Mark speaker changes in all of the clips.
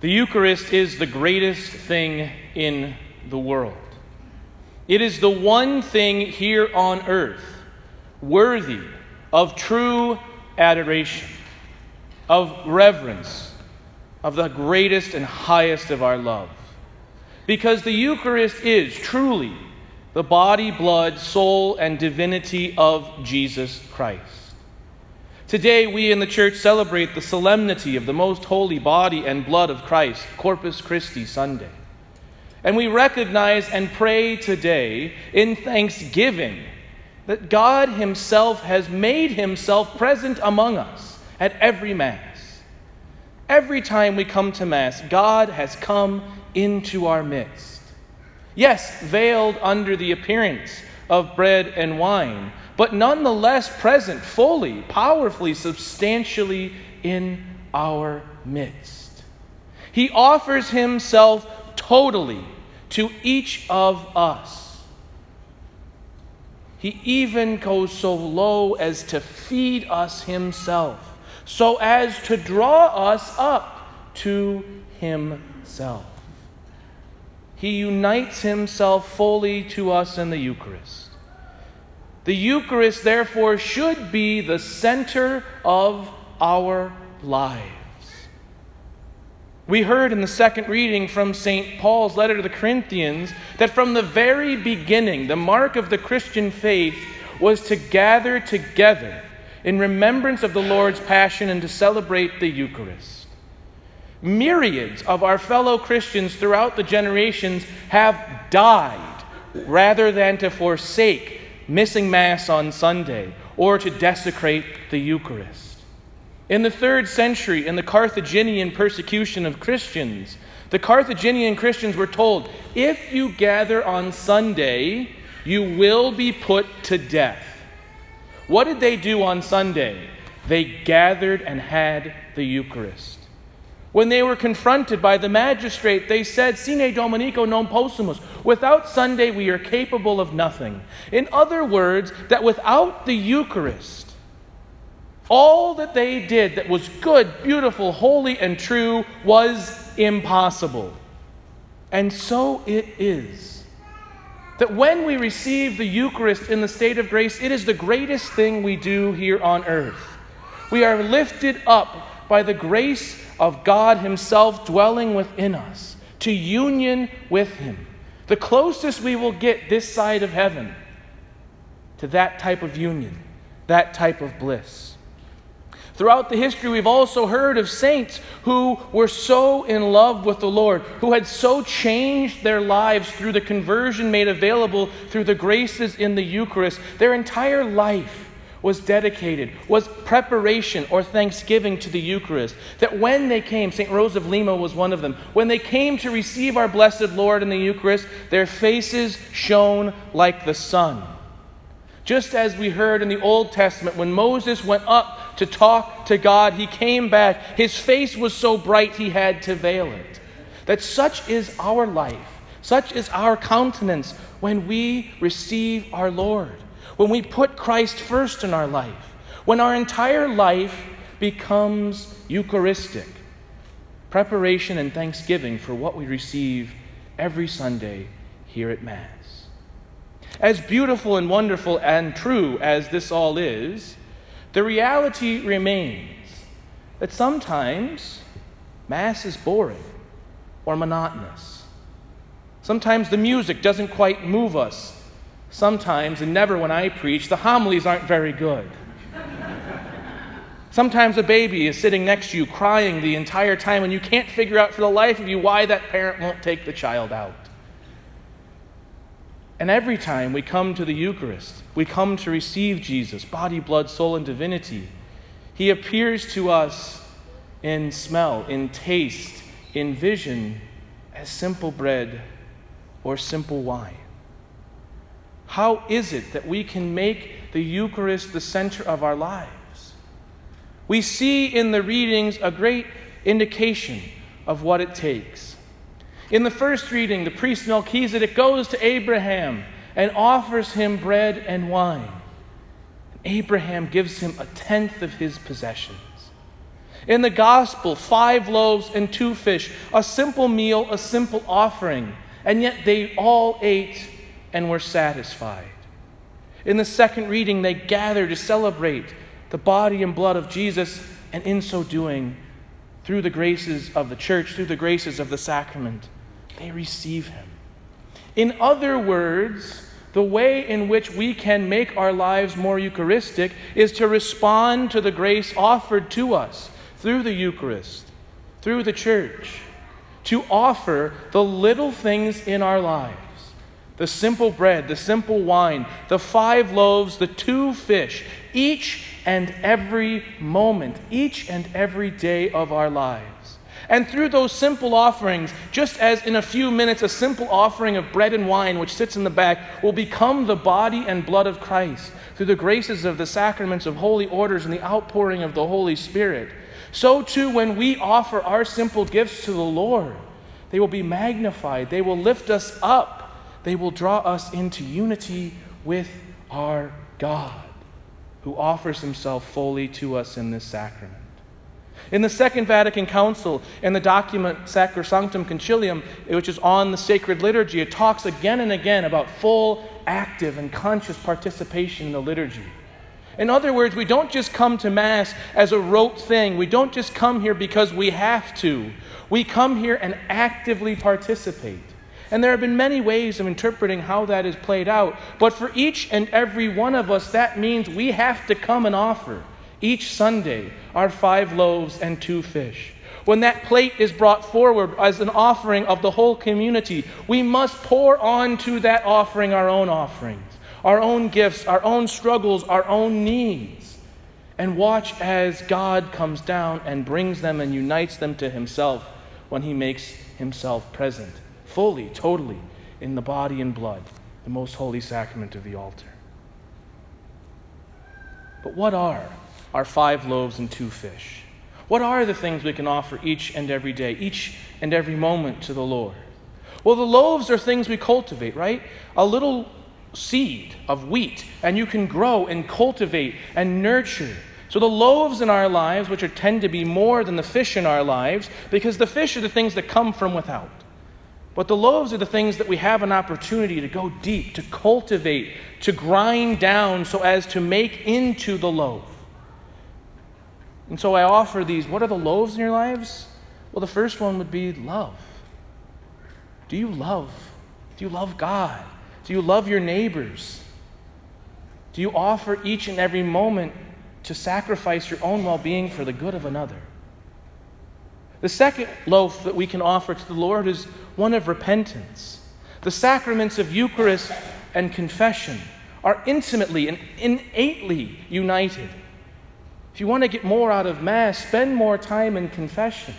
Speaker 1: The Eucharist is the greatest thing in the world. It is the one thing here on earth worthy of true adoration, of reverence, of the greatest and highest of our love. Because the Eucharist is truly the body, blood, soul, and divinity of Jesus Christ. Today, we in the church celebrate the solemnity of the most holy body and blood of Christ, Corpus Christi Sunday. And we recognize and pray today in thanksgiving that God Himself has made Himself present among us at every Mass. Every time we come to Mass, God has come into our midst. Yes, veiled under the appearance of bread and wine, but nonetheless present fully, powerfully, substantially in our midst. He offers Himself totally to each of us. He even goes so low as to feed us himself, so as to draw us up to himself. He unites himself fully to us in the Eucharist. The Eucharist, therefore, should be the center of our lives. We heard in the second reading from St. Paul's letter to the Corinthians that from the very beginning, the mark of the Christian faith was to gather together in remembrance of the Lord's passion and to celebrate the Eucharist. Myriads of our fellow Christians throughout the generations have died rather than to forsake missing Mass on Sunday or to desecrate the Eucharist. In the third century, in the Carthaginian persecution of Christians, the Carthaginian Christians were told if you gather on Sunday, you will be put to death. What did they do on Sunday? They gathered and had the Eucharist. When they were confronted by the magistrate, they said, Sine Dominico non possumus. Without Sunday, we are capable of nothing. In other words, that without the Eucharist, all that they did that was good, beautiful, holy, and true was impossible. And so it is. That when we receive the Eucharist in the state of grace, it is the greatest thing we do here on earth. We are lifted up by the grace of God Himself dwelling within us to union with Him. The closest we will get this side of heaven to that type of union, that type of bliss. Throughout the history, we've also heard of saints who were so in love with the Lord, who had so changed their lives through the conversion made available through the graces in the Eucharist. Their entire life was dedicated, was preparation or thanksgiving to the Eucharist. That when they came, St. Rose of Lima was one of them, when they came to receive our blessed Lord in the Eucharist, their faces shone like the sun. Just as we heard in the Old Testament, when Moses went up to talk to God. He came back. His face was so bright he had to veil it. That such is our life, such is our countenance when we receive our Lord, when we put Christ first in our life, when our entire life becomes Eucharistic preparation and thanksgiving for what we receive every Sunday here at Mass. As beautiful and wonderful and true as this all is, the reality remains that sometimes Mass is boring or monotonous. Sometimes the music doesn't quite move us. Sometimes, and never when I preach, the homilies aren't very good. Sometimes a baby is sitting next to you crying the entire time, and you can't figure out for the life of you why that parent won't take the child out. And every time we come to the Eucharist, we come to receive Jesus, body, blood, soul, and divinity. He appears to us in smell, in taste, in vision, as simple bread or simple wine. How is it that we can make the Eucharist the center of our lives? We see in the readings a great indication of what it takes. In the first reading, the priest Melchizedek goes to Abraham and offers him bread and wine. Abraham gives him a tenth of his possessions. In the gospel, five loaves and two fish, a simple meal, a simple offering, and yet they all ate and were satisfied. In the second reading, they gather to celebrate the body and blood of Jesus, and in so doing, through the graces of the church, through the graces of the sacrament, they receive him. In other words, the way in which we can make our lives more Eucharistic is to respond to the grace offered to us through the Eucharist, through the church, to offer the little things in our lives the simple bread, the simple wine, the five loaves, the two fish, each and every moment, each and every day of our lives. And through those simple offerings, just as in a few minutes a simple offering of bread and wine, which sits in the back, will become the body and blood of Christ through the graces of the sacraments of holy orders and the outpouring of the Holy Spirit, so too, when we offer our simple gifts to the Lord, they will be magnified, they will lift us up, they will draw us into unity with our God, who offers himself fully to us in this sacrament. In the Second Vatican Council, in the document Sacrosanctum Concilium, which is on the sacred liturgy, it talks again and again about full, active, and conscious participation in the liturgy. In other words, we don't just come to Mass as a rote thing. We don't just come here because we have to. We come here and actively participate. And there have been many ways of interpreting how that is played out. But for each and every one of us, that means we have to come and offer each Sunday our five loaves and two fish. When that plate is brought forward as an offering of the whole community, we must pour onto that offering our own offerings our own gifts, our own struggles, our own needs, and watch as God comes down and brings them and unites them to Himself when He makes Himself present, fully, totally, in the body and blood, the most holy sacrament of the altar. But what are our five loaves and two fish? What are the things we can offer each and every day, each and every moment to the Lord? Well, the loaves are things we cultivate, right? A little seed of wheat, and you can grow and cultivate and nurture. So, the loaves in our lives, which are, tend to be more than the fish in our lives, because the fish are the things that come from without. But the loaves are the things that we have an opportunity to go deep, to cultivate, to grind down so as to make into the loaf. And so I offer these. What are the loaves in your lives? Well, the first one would be love. Do you love? Do you love God? Do you love your neighbors? Do you offer each and every moment to sacrifice your own well being for the good of another? The second loaf that we can offer to the Lord is one of repentance. The sacraments of Eucharist and confession are intimately and innately united. If you want to get more out of Mass, spend more time in confession.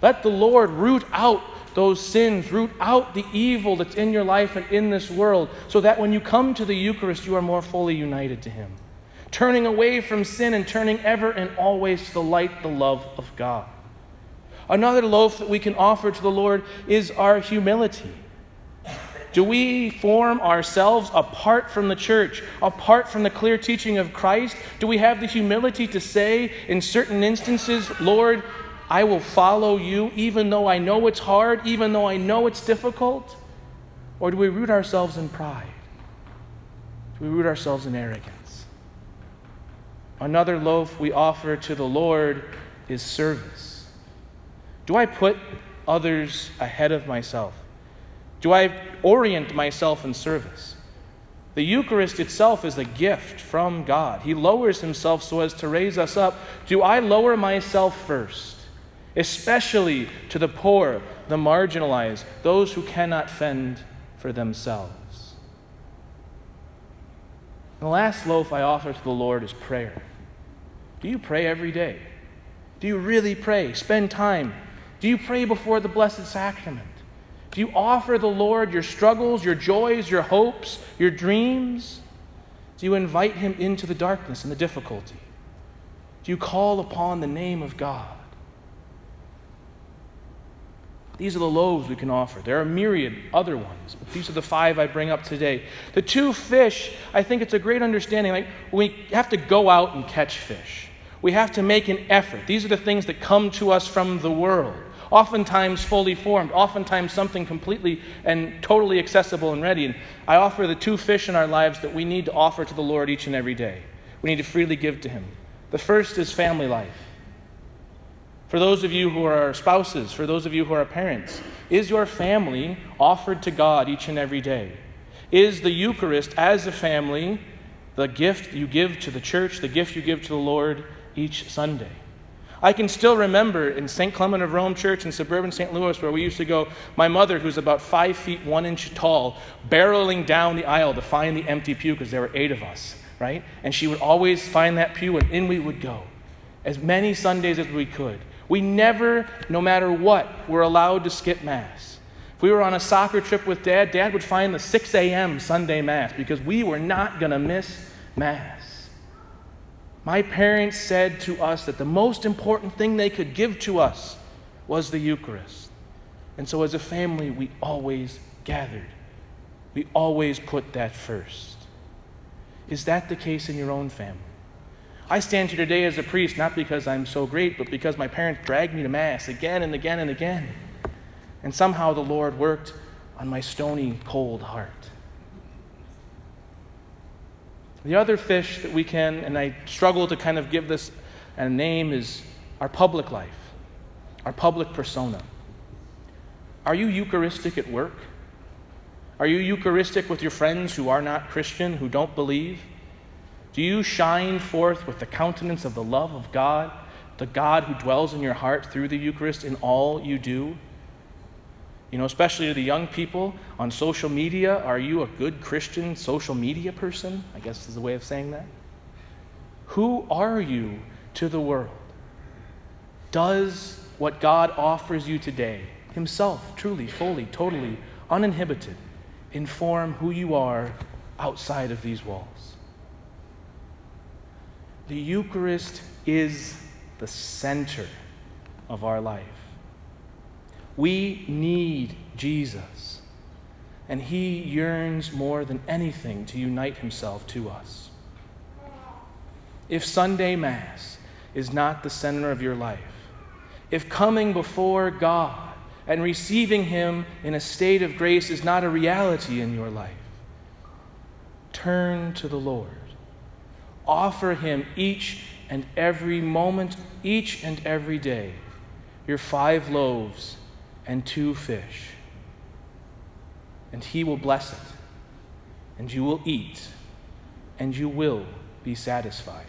Speaker 1: Let the Lord root out those sins, root out the evil that's in your life and in this world, so that when you come to the Eucharist, you are more fully united to Him. Turning away from sin and turning ever and always to the light, the love of God. Another loaf that we can offer to the Lord is our humility. Do we form ourselves apart from the church, apart from the clear teaching of Christ? Do we have the humility to say, in certain instances, Lord, I will follow you even though I know it's hard, even though I know it's difficult? Or do we root ourselves in pride? Do we root ourselves in arrogance? Another loaf we offer to the Lord is service. Do I put others ahead of myself? Do I orient myself in service? The Eucharist itself is a gift from God. He lowers himself so as to raise us up. Do I lower myself first? especially to the poor, the marginalized, those who cannot fend for themselves. The last loaf I offer to the Lord is prayer. Do you pray every day? Do you really pray? Spend time. Do you pray before the Blessed Sacrament? Do you offer the Lord your struggles, your joys, your hopes, your dreams? Do you invite Him into the darkness and the difficulty? Do you call upon the name of God? These are the loaves we can offer. There are myriad other ones, but these are the five I bring up today. The two fish, I think it's a great understanding. Like we have to go out and catch fish. We have to make an effort. These are the things that come to us from the world, oftentimes fully formed, oftentimes something completely and totally accessible and ready. And I offer the two fish in our lives that we need to offer to the Lord each and every day. We need to freely give to Him. The first is family life. For those of you who are spouses, for those of you who are parents, is your family offered to God each and every day? Is the Eucharist as a family the gift you give to the church, the gift you give to the Lord each Sunday? I can still remember in St. Clement of Rome Church in suburban St. Louis, where we used to go, my mother, who's about five feet one inch tall, barreling down the aisle to find the empty pew because there were eight of us, right? And she would always find that pew, and in we would go as many Sundays as we could. We never, no matter what, were allowed to skip Mass. If we were on a soccer trip with Dad, Dad would find the 6 a.m. Sunday Mass because we were not going to miss Mass. My parents said to us that the most important thing they could give to us was the Eucharist. And so, as a family, we always gathered. We always put that first. Is that the case in your own family? I stand here today as a priest not because I'm so great, but because my parents dragged me to Mass again and again and again. And somehow the Lord worked on my stony, cold heart. The other fish that we can, and I struggle to kind of give this a name, is our public life, our public persona. Are you Eucharistic at work? Are you Eucharistic with your friends who are not Christian, who don't believe? Do you shine forth with the countenance of the love of God, the God who dwells in your heart through the Eucharist in all you do? You know, especially to the young people on social media, are you a good Christian social media person? I guess is a way of saying that. Who are you to the world? Does what God offers you today, Himself, truly, fully, totally, uninhibited, inform who you are outside of these walls? The Eucharist is the center of our life. We need Jesus, and He yearns more than anything to unite Himself to us. If Sunday Mass is not the center of your life, if coming before God and receiving Him in a state of grace is not a reality in your life, turn to the Lord. Offer Him each and every moment, each and every day, your five loaves and two fish. And he will bless it, and you will eat, and you will be satisfied.